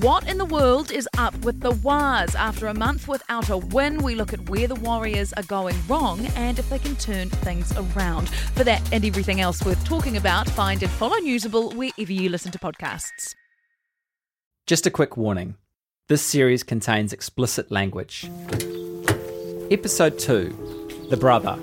What in the world is up with the Wars? After a month without a win, we look at where the Warriors are going wrong and if they can turn things around. For that and everything else worth talking about, find and follow Newsable wherever you listen to podcasts. Just a quick warning this series contains explicit language. Episode 2 The Brother.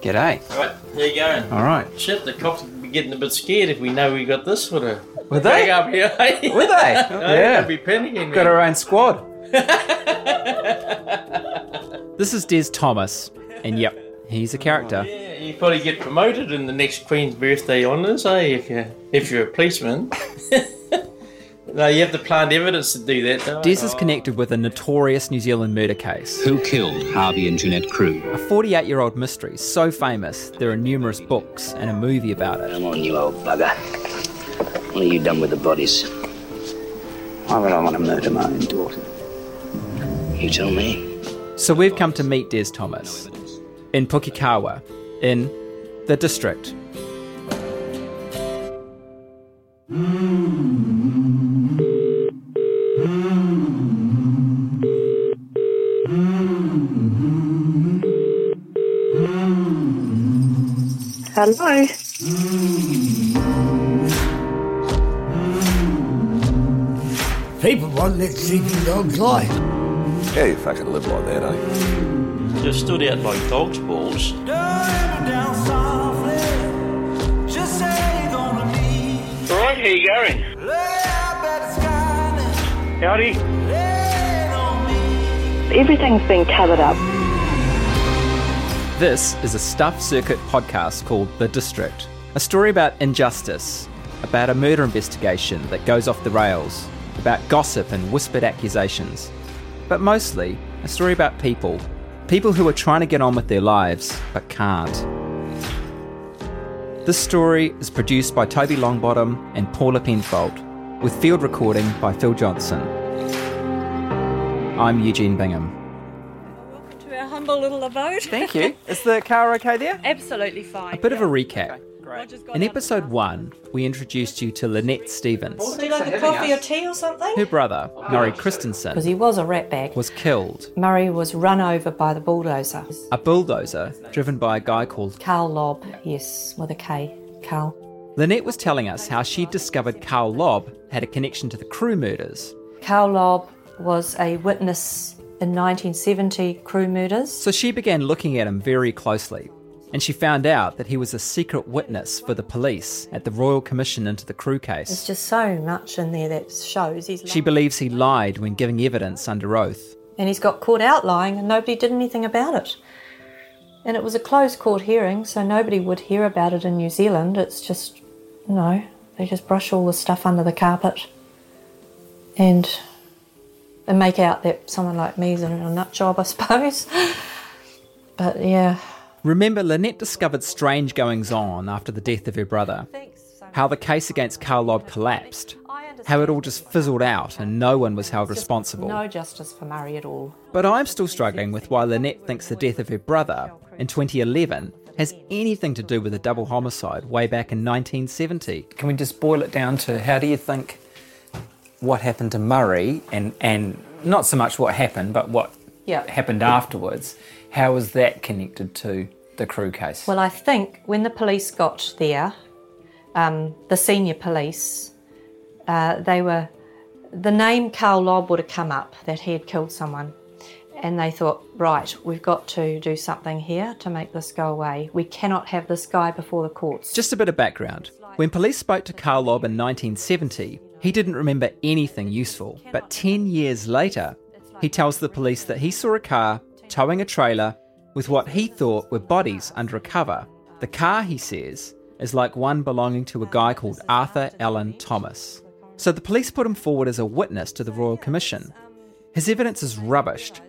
G'day. Alright, how you going? All right. Shit, the cops would be getting a bit scared if we know we got this sort of Were thing they? up here. eh? Were they? yeah. They'd be panicking. Got man. our own squad. this is Des Thomas, and yep, he's a character. Yeah, you probably get promoted in the next Queen's birthday honours, eh? If you if you're a policeman. no, you have to plant evidence to do that. Don't Des you? is connected with a notorious New Zealand murder case. Who killed Harvey and Jeanette Crew? A 48 year old mystery so famous there are numerous books and a movie about it. Come on, you old bugger. What have you done with the bodies? Why would I want to murder my own daughter? You tell me. So we've come to meet Des Thomas in Pukekawa, in the district. Hello. People won't let sleeping dogs lie. Yeah, you fucking live like that, eh? Just stood out like dog's balls. Right, how you going? Howdy. Everything's been covered up. This is a Stuff Circuit podcast called The District, a story about injustice, about a murder investigation that goes off the rails, about gossip and whispered accusations, but mostly a story about people, people who are trying to get on with their lives but can't. This story is produced by Toby Longbottom and Paula Penfold, with field recording by Phil Johnson. I'm Eugene Bingham. To our humble little abode. Thank you. Is the car okay there? Absolutely fine. A bit of a recap. Roger's In episode one, we introduced you to Lynette Stevens. Would you like a coffee or tea or something? Her brother, oh, Murray Christensen, Because he was a ratbag. was killed. Murray was run over by the bulldozer. A bulldozer driven by a guy called. Karl Lobb, yes, with a K. Karl. Lynette was telling us how she discovered Karl Lobb had a connection to the Crew murders. Karl Lobb was a witness in 1970 Crew murders. So she began looking at him very closely. And she found out that he was a secret witness for the police at the Royal Commission into the Crew case. There's just so much in there that shows he's She believes he lied when giving evidence under oath. and he's got caught out lying and nobody did anything about it. And it was a closed court hearing, so nobody would hear about it in New Zealand. It's just, you know, they just brush all the stuff under the carpet and and make out that someone like me is in a nut job, I suppose. but yeah. Remember, Lynette discovered strange goings on after the death of her brother. How the case against Karl Lobb collapsed. How it all just fizzled out and no one was held responsible. No justice for Murray at all. But I'm still struggling with why Lynette thinks the death of her brother in 2011 has anything to do with a double homicide way back in 1970. Can we just boil it down to how do you think what happened to Murray and, and not so much what happened, but what Yeah. happened afterwards? how was that connected to the Crew case? Well, I think when the police got there, um, the senior police, uh, they were, the name Karl Lobb would have come up that he had killed someone. And they thought, right, we've got to do something here to make this go away. We cannot have this guy before the courts. Just a bit of background. When police spoke to Karl Lobb in 1970, he didn't remember anything useful. But 10 years later, he tells the police that he saw a car towing a trailer with what he thought were bodies under a cover. The car, he says, is like one belonging to a guy called Arthur Allen Thomas. So the police put him forward as a witness to the Royal Commission. His evidence is rubbished,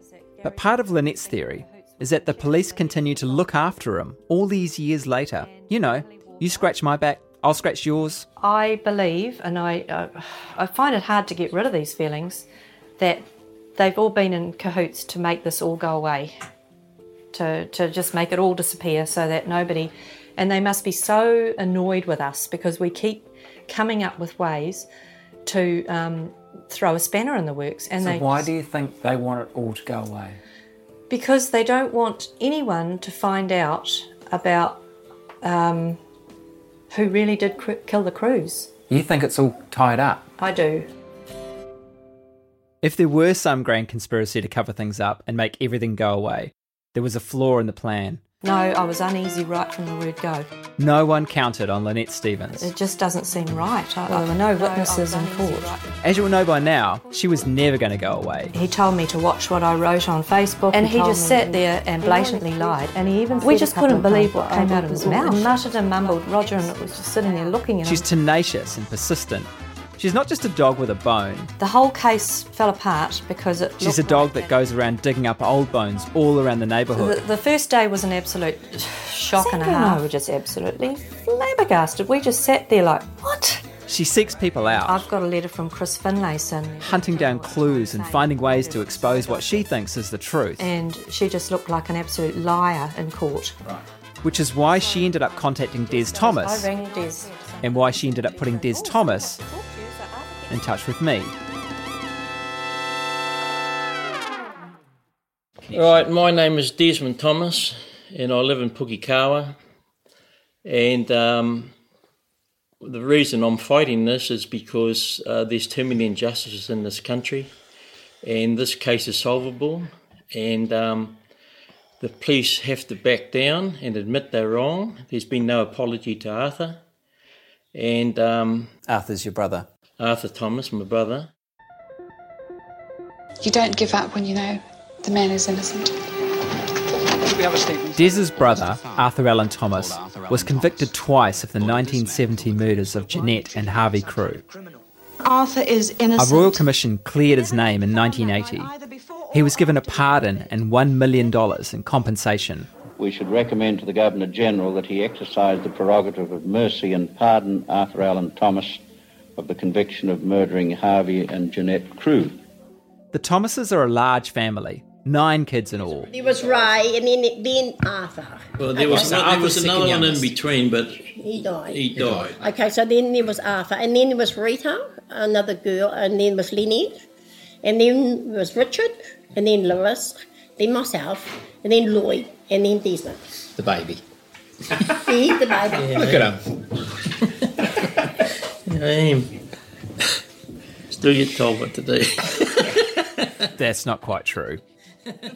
but part of Lynette's theory is that the police continue to look after him all these years later. You know, you scratch my back, I'll scratch yours. I believe, and I, uh, I find it hard to get rid of these feelings, that they've all been in cahoots to make this all go away, to, to just make it all disappear so that nobody. And they must be so annoyed with us because we keep coming up with ways to um, throw a spanner in the works. And So they, why do you think they want it all to go away? because they don't want anyone to find out about um, who really did cr- kill the Crews. You think it's all tied up? I do. If there were some grand conspiracy to cover things up and make everything go away, there was a flaw in the plan. No, I was uneasy right from the word go. No one counted on Lynette Stevens. It just doesn't seem right. I, there were no witnesses in court. As you'll know by now, she was never going to go away. He told me to watch what I wrote on Facebook, and he, just sat there and blatantly lied. And he even we just couldn't believe what came out of his mouth. He muttered and mumbled. Roger and it was just sitting there looking at She's him. tenacious and persistent. She's not just a dog with a bone. The whole case fell apart because it. She's a dog like that goes around digging up old bones all around the The, neighbourhood. the first day was an absolute shock and a Second half. We were just absolutely flabbergasted. We just sat there like, what? She seeks people out, I've got a letter from Chris Finlayson, hunting down clues and finding ways to expose what she thinks is the truth. and she just looked like an absolute liar in court. Right Which is why she ended up contacting Des Thomas I rang Des. and why she ended up putting Des Thomas in touch with me. Right, my name is Desmond Thomas, and I live in Pukekawa. And um, the reason I'm fighting this is because uh, there's too many injustices in this country, and this case is solvable. And um, the police have to back down and admit they're wrong. There's been no apology to Arthur, and um, Arthur's your brother. Arthur Thomas, my brother. You don't give up when you know the man is innocent. Des's brother, Arthur Allen Thomas, was convicted twice of the 1970 murders of Jeanette and Harvey Crew. Arthur is innocent. A royal commission cleared his name in 1980. He was given a pardon and $1 million in compensation. We should recommend to the Governor General that he exercise the prerogative of mercy and pardon Arthur Allen Thomas of the conviction of murdering Harvey and Jeanette Crew. The Thomases are a large family, nine kids in all. There was Ray and then, then Arthur. Well, there was, Okay. ano- there was another one in between, but He died. he died. Okay, so then there was Arthur, and then there was Rita, another girl, and then was Lynette, and then was Richard, and then Lois, then myself, and then Lloyd, and then Desmond. The baby. See, the baby. Look at him. Hey, Still get told what to do. That's not quite true.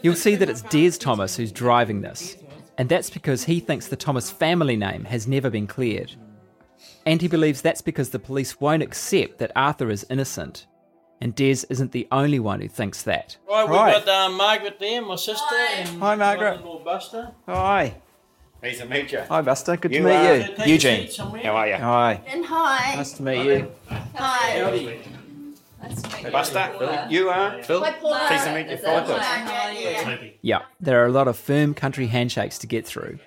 You'll see that it's Des Thomas who's driving this, and that's because he thinks the Thomas family name has never been cleared. And he believes that's because the police won't accept that Arthur is innocent, and Des isn't the only one who thinks that. Right, we've Right. got um, Margaret there, my sister, and Hi, Margaret. my little Buster. Hi. Nice to meet you. Hi, Buster. Good You to meet are- you. Take Eugene. How are you? Hi. And hi. Nice to meet you. Hi. Buster, you are Phil. Hi, Paula. Nice to meet you, Phil. Yeah, there are a lot of firm country handshakes to get through.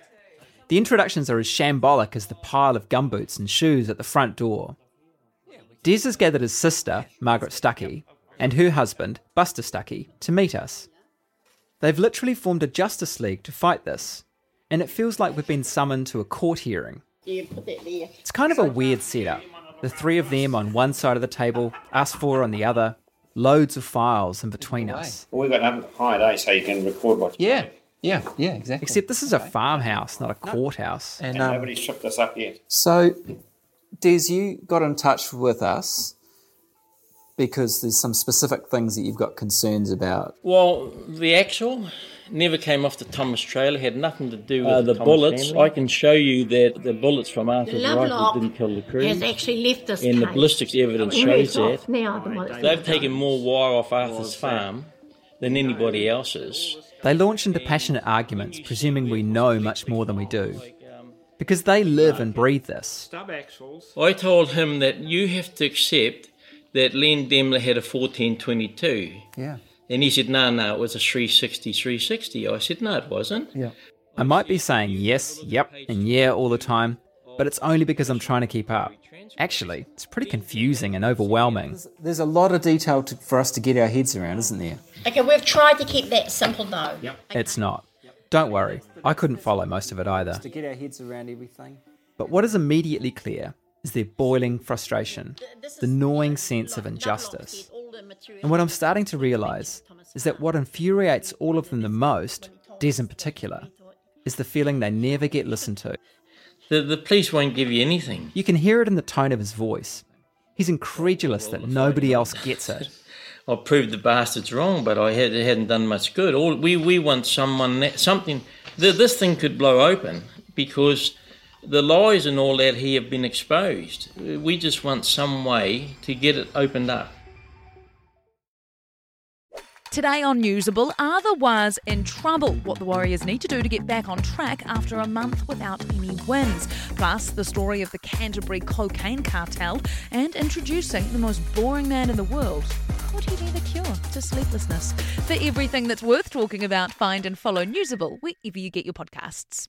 The introductions are as shambolic as the pile of gumboots and shoes at the front door. Des has gathered his sister, Margaret Stuckey, and her husband, Buster Stuckey, to meet us. They've literally formed a justice league to fight this, and it feels like we've been summoned to a court hearing. Yeah, put that there. It's kind of a weird setup. The three of them on one side of the table, us four on the other, loads of files in between us. Well, we've got another high day so you can record what's Yeah, yeah, yeah, exactly. Except this is a farmhouse, not a courthouse. and um, nobody's tripped us up yet. So, Des, you got in touch with us because there's some specific things that you've got concerns about. Well, the axle never came off the Thomas trailer. Had nothing to do with Uh, the, the bullets. family. I can show you that the bullets from Arthur's rifle didn't kill the Crew. has actually left this and the ballistics evidence And shows off that. Now, the They've left. taken more wire off Arthur's farm than anybody else's. They launch into passionate arguments, presuming we know much more than we do. Because they live and breathe this. Stub axles. I told him that you have to accept that Len Demler had a 1422. Yeah. And he said, no, no, it was a 360, 360. I said, no, it wasn't. Yeah. I might be saying yes, yep, and yeah all the time, but it's only because I'm trying to keep up. Actually, it's pretty confusing and overwhelming. There's a lot of detail to, for us to get our heads around, isn't there? Okay, we've tried to keep that simple though. It's not. Don't worry, I couldn't follow most of it either. To get our heads around everything. But what is immediately clear is their boiling frustration, the gnawing sense of injustice. And what I'm starting to realise is that what infuriates all of them the most, Des in particular, is the feeling they never get listened to. The, the police won't give you anything. You can hear it in the tone of his voice. He's incredulous that nobody else gets it. I proved the bastards wrong, but I had, it hadn't done much good. All we we want someone that, something. The, this thing could blow open because the lies and all that here have been exposed. We just want some way to get it opened up. Today on Newsable, are the Waz in trouble? What the Warriors need to do to get back on track after a month without any wins. Plus, the story of the Canterbury cocaine cartel and introducing the most boring man in the world. Could he be the cure to sleeplessness? For everything that's worth talking about, find and follow Newsable wherever you get your podcasts.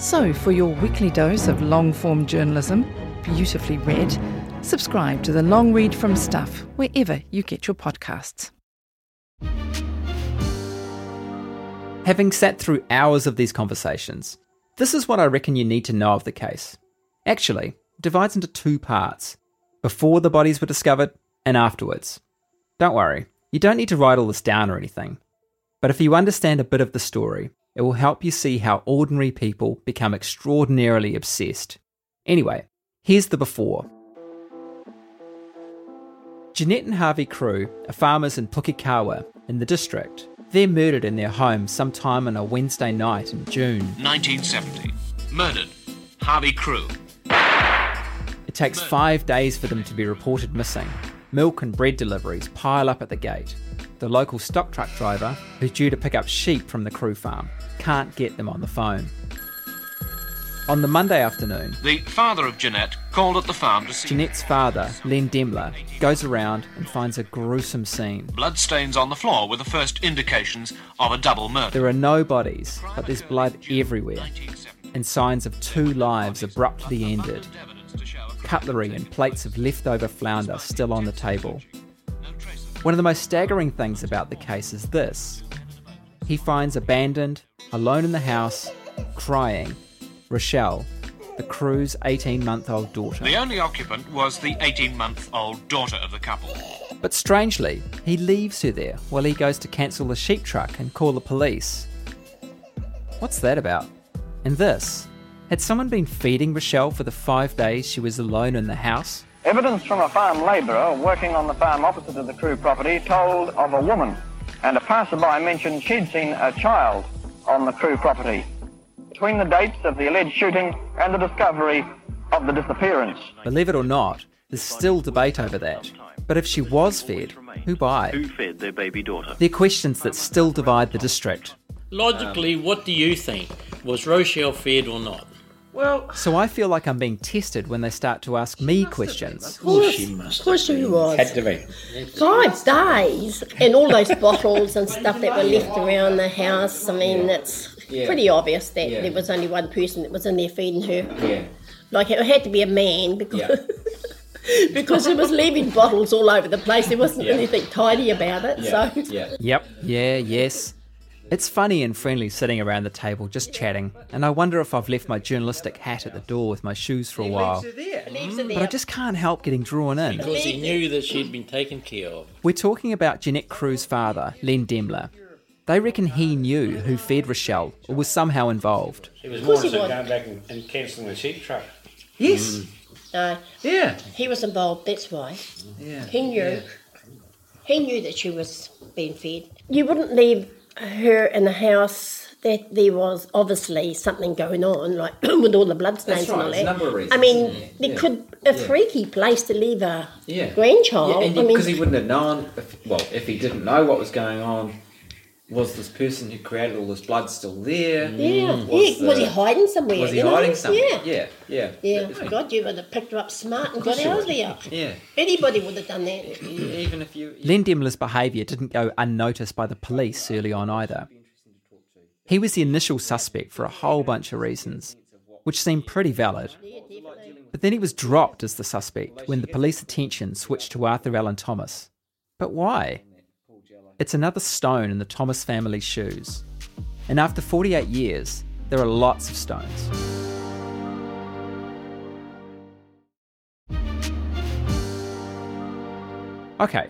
So, for your weekly dose of long form journalism, beautifully read, subscribe to the Long Read from Stuff wherever you get your podcasts. Having sat through hours of these conversations, this is what I reckon you need to know of the case. Actually, it divides into two parts before the bodies were discovered and afterwards. Don't worry, you don't need to write all this down or anything. But if you understand a bit of the story, it will help you see how ordinary people become extraordinarily obsessed. Anyway, here's the before. Jeanette and Harvey Crew are farmers in Pukekawa in the district. They're murdered in their home sometime on a Wednesday night in June. 1970. Murdered. Harvey Crew. It takes five days for them to be reported missing. Milk and bread deliveries pile up at the gate. The local stock truck driver, who's due to pick up sheep from the Crew farm, can't get them on the phone. On the Monday afternoon, The father of Jeanette called at the farm to see Jeanette's father, Len Demler, goes around and finds a gruesome scene. bloodstains on the floor were the first indications of a double murder. There are no bodies, but there's blood everywhere, and signs of two lives abruptly ended. Cutlery and plates of leftover flounder still on the table. One of the most staggering things about the case is this he finds abandoned, alone in the house, crying, Rochelle, the Crew's 18 month old daughter. The only occupant was the 18 month old daughter of the couple. But strangely, he leaves her there while he goes to cancel the sheep truck and call the police. What's that about? And this? Had someone been feeding Rochelle for the five days she was alone in the house? Evidence from a farm labourer working on the farm opposite to the Crew property told of a woman, and a passerby mentioned she'd seen a child on the Crew property. Between the dates of the alleged shooting and the discovery of the disappearance. Believe it or not, there's still debate over that. But if she was fed, who by? Who fed their baby daughter? They're questions that still divide the district. Logically, what do you think? Was Rochelle fed or not? Well, so I feel like I'm being tested when they start to ask me questions. Of course, she must. of course she was. Had to be. Five days, and all those bottles and stuff that were left around the house. I mean, it's Yeah. pretty obvious that Yeah. there was only one person that was in there feeding her. Yeah. Like it had to be a man because because it was leaving bottles all over the place. There wasn't Yeah. anything tidy about it. So Yeah. Yep. Yeah, yes. It's funny and friendly sitting around the table just chatting, and I wonder if I've left my journalistic hat at the door with my shoes for a while. But I just can't help getting drawn in. Because he knew that she'd been taken care of. We're talking about Jeanette Crew's father, Len Demler. They reckon he knew who fed Rochelle or was somehow involved. It was Of more course he so was. going back and, and cancelling the sheep truck. Yes. no, Yeah. he was involved. That's why. Yeah. He knew. He knew that she was being fed. You wouldn't leave her in the house that there was obviously something going on, like with all the bloodstains That's and right, all that. number of reasons, I mean, isn't there? Yeah. could a Yeah. freaky place to leave a Yeah. grandchild. Yeah, and I mean, because he wouldn't have known, if, well, if he didn't know what was going on, was this person who created all this blood still there? Yeah, Was, yeah. was he hiding somewhere? Was he you know? hiding something? Yeah. yeah, yeah. Yeah, God, you would have picked her up smart and got course her you out of there. Yeah. Anybody would have done that. Even if you. Len Demler's behaviour didn't go unnoticed by the police early on either. He was the initial suspect for a whole bunch of reasons, which seemed pretty valid. But then he was dropped as the suspect when the police attention switched to Arthur Allen Thomas. But why? It's another stone in the Thomas family's shoes. And after 48 years, there are lots of stones. Okay,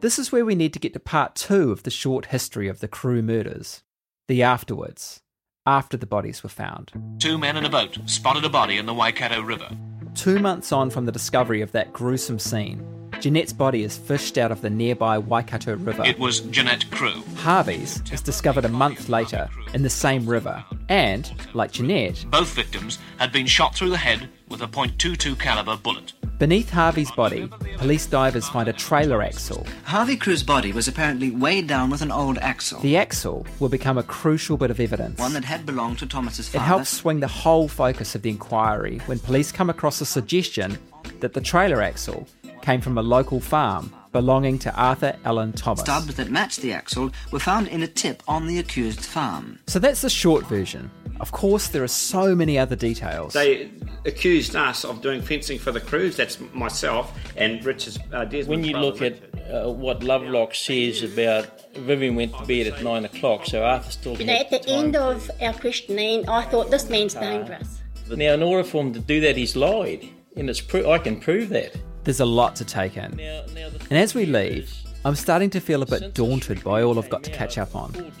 this is where we need to get to part two of the short history of the Crew murders the afterwards, after the bodies were found. Two men in a boat spotted a body in the Waikato River. Two months on from the discovery of that gruesome scene, Jeanette's body is fished out of the nearby Waikato River. It was Jeanette Crew. Harvey's is discovered a month later in the same river, and, like Jeanette, Both victims had been shot through the head with a .22 caliber bullet. beneath Harvey's body, police divers find a trailer axle. Harvey Crew's body was apparently weighed down with an old axle, The axle will become a crucial bit of evidence. one that had belonged to Thomas's father. It helps swing the whole focus of the inquiry when police come across a suggestion that the trailer axle came from a local farm belonging to Arthur Allen Thomas. Stubs that matched the axle were found in a tip on the accused's farm. So that's the short version. Of course, there are so many other details. They accused us of doing fencing for the Crews. That's myself and Richard's uh, Desmond's When you brother, look at uh, what Lovelock says about Vivian went to bed at nine o'clock, so Arthur still You know, at the time. end of our questioning, I thought this man's dangerous. Now, in order for him to do that, he's lied, and it's pro- I can prove that. There's a lot to take in. And as we leave, I'm starting to feel a bit daunted by all I've got to catch up on.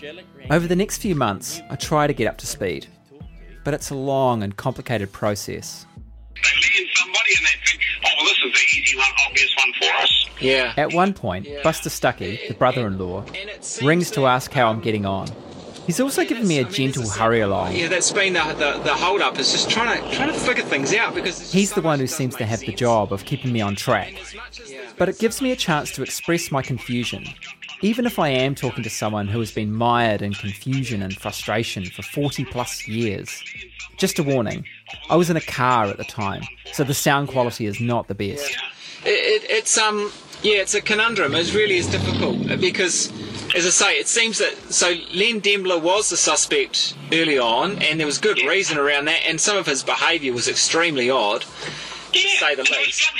Over the next few months, I try to get up to speed. But it's a long and complicated process. Oh, this is the easy one, obvious one for us. Yeah. At one point, Buster Stuckey, the brother in law, rings to ask how I'm getting on. He's also given me a gentle hurry along. Yeah, that's been the, the, the hold up is just trying to trying to figure things out because He's the one who seems to have the job of keeping me on track. But it gives me a chance to express my confusion, even if I am talking to someone who has been mired in confusion and frustration for 40 plus years. Just a warning I was in a car at the time, so the sound quality is not the best. it, it, it's um yeah it's a conundrum. It really is difficult because as I say, it seems that so Len Demler was the suspect early on, and there was good reason around that, and some of his behaviour was extremely odd. To say the least.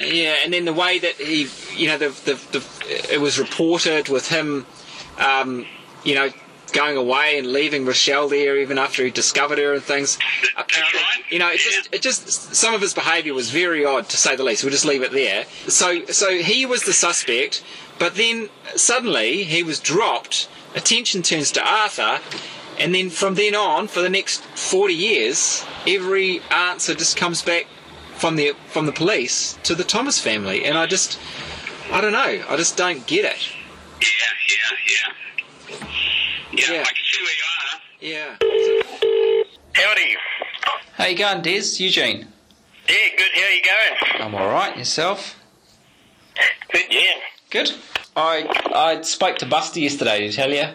Yeah, and then the way that he, you know, the, the, the it was reported with him, um, you know, going away and leaving Rochelle there even after he discovered her and things. Apparently, you know, it just, it just some of his behaviour was very odd to say the least. We'll just leave it there. So, so he was the suspect, but then suddenly he was dropped. Attention turns to Arthur. And then from then on, for the next 40 years, every answer just comes back from the from the police to the Thomas family, and I just, I don't know, I just don't get it. Yeah, yeah. Yeah, Yeah, I can see where you are. Yeah. Howdy. How you going, Des? Eugene? Yeah, good. How you going? I'm all right. Yourself? Good, yeah. Good. I I spoke to Buster yesterday. Did he tell you?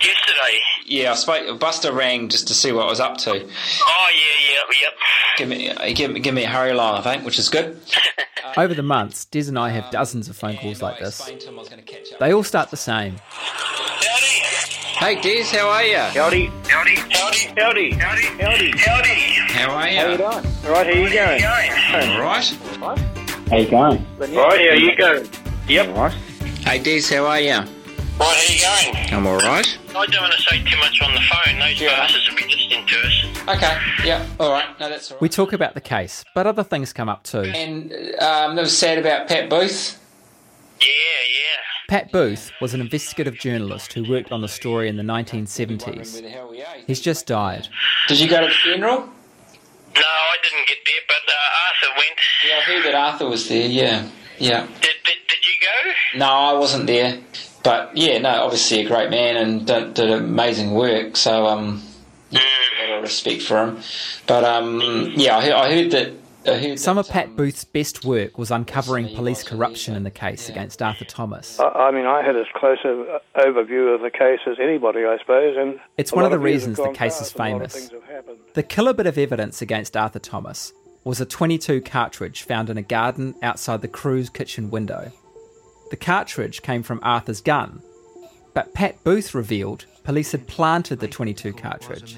Yesterday. Yeah, I spoke. Buster rang just to see what I was up to. Oh, yeah, yeah, yep. Give me give, me- give me a hurry along, I think, which is good. Over the months, Des and I have dozens of phone calls like this. They all start the same. Howdy. Hey, Des, how are you? Howdy. Howdy. Howdy. Howdy. Howdy. Howdy. Howdy. How are you? How you doing? All right, how you going? All right. How you going? Right, how you going? Yep. Right. Hey, Des, how are you? Right, how you going? I'm all right. I don't want to say too much on the phone. Those bastards will be listening to us. Okay. Yeah. All right. No, that's all right. We talk about the case, but other things come up too. And um, that was sad about Pat Booth. Yeah, yeah. Pat Booth was an investigative journalist who worked on the story in the 1970s. He's just died. Did you go to the funeral? No, I didn't get there, but uh, Arthur went. Yeah, I heard that Arthur was there. Yeah. Yeah. Did, did, did you go? No, I wasn't there. But yeah, no, obviously a great man and did, did amazing work. So um, yeah, a lot of respect for him. But um, yeah, I heard, I heard that Some of Pat Booth's best work was uncovering police corruption in the case against Arthur Thomas. I, I mean, I had as close an overview of the case as anybody, I suppose. And it's one of the reasons the case is famous. The killer bit of evidence against Arthur Thomas was a 22 cartridge found in a garden outside the Crew's kitchen window. The cartridge came from Arthur's gun, but Pat Booth revealed police had planted the 22 cartridge.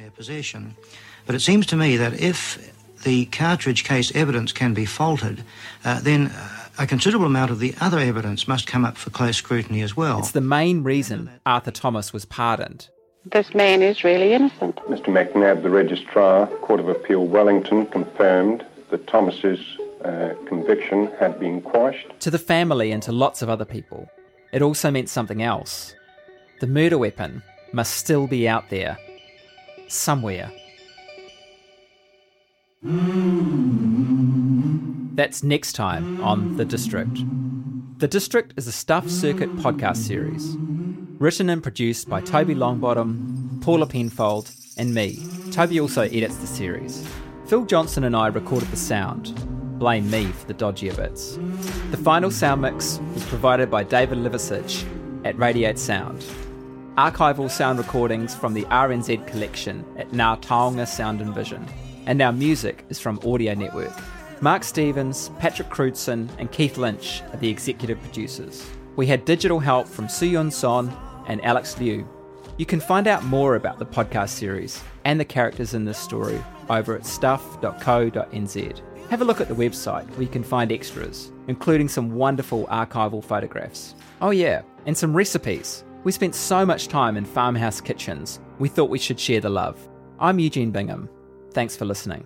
But it seems to me that if the cartridge case evidence can be faulted, uh, then uh, a considerable amount of the other evidence must come up for close scrutiny as well. It's the main reason Arthur Thomas was pardoned. This man is really innocent. Mr McNabb, the Registrar, Court of Appeal Wellington, confirmed that Thomas's uh, conviction had been quashed. To the family and to lots of other people, it also meant something else. The murder weapon must still be out there, somewhere. That's next time on The District. The District is a Stuff Circuit podcast series, written and produced by Toby Longbottom, Paula Penfold, and me. Toby also edits the series. Phil Johnson and I recorded the sound. Blame me for the dodgier bits. The final sound mix was provided by David Liversidge at Radiate Sound. Archival sound recordings from the RNZ collection at Ngā Taonga Sound and Vision and our music is from Audio Network. Mark Stevens, Patrick Crewdson, and Keith Lynch are the executive producers. We had digital help from Suyun Son and Alex Liu. You can find out more about the podcast series and the characters in this story over at stuff.co.nz. Have a look at the website where you can find extras, including some wonderful archival photographs. Oh, yeah, and some recipes. We spent so much time in farmhouse kitchens, we thought we should share the love. I'm Eugene Bingham. Thanks for listening.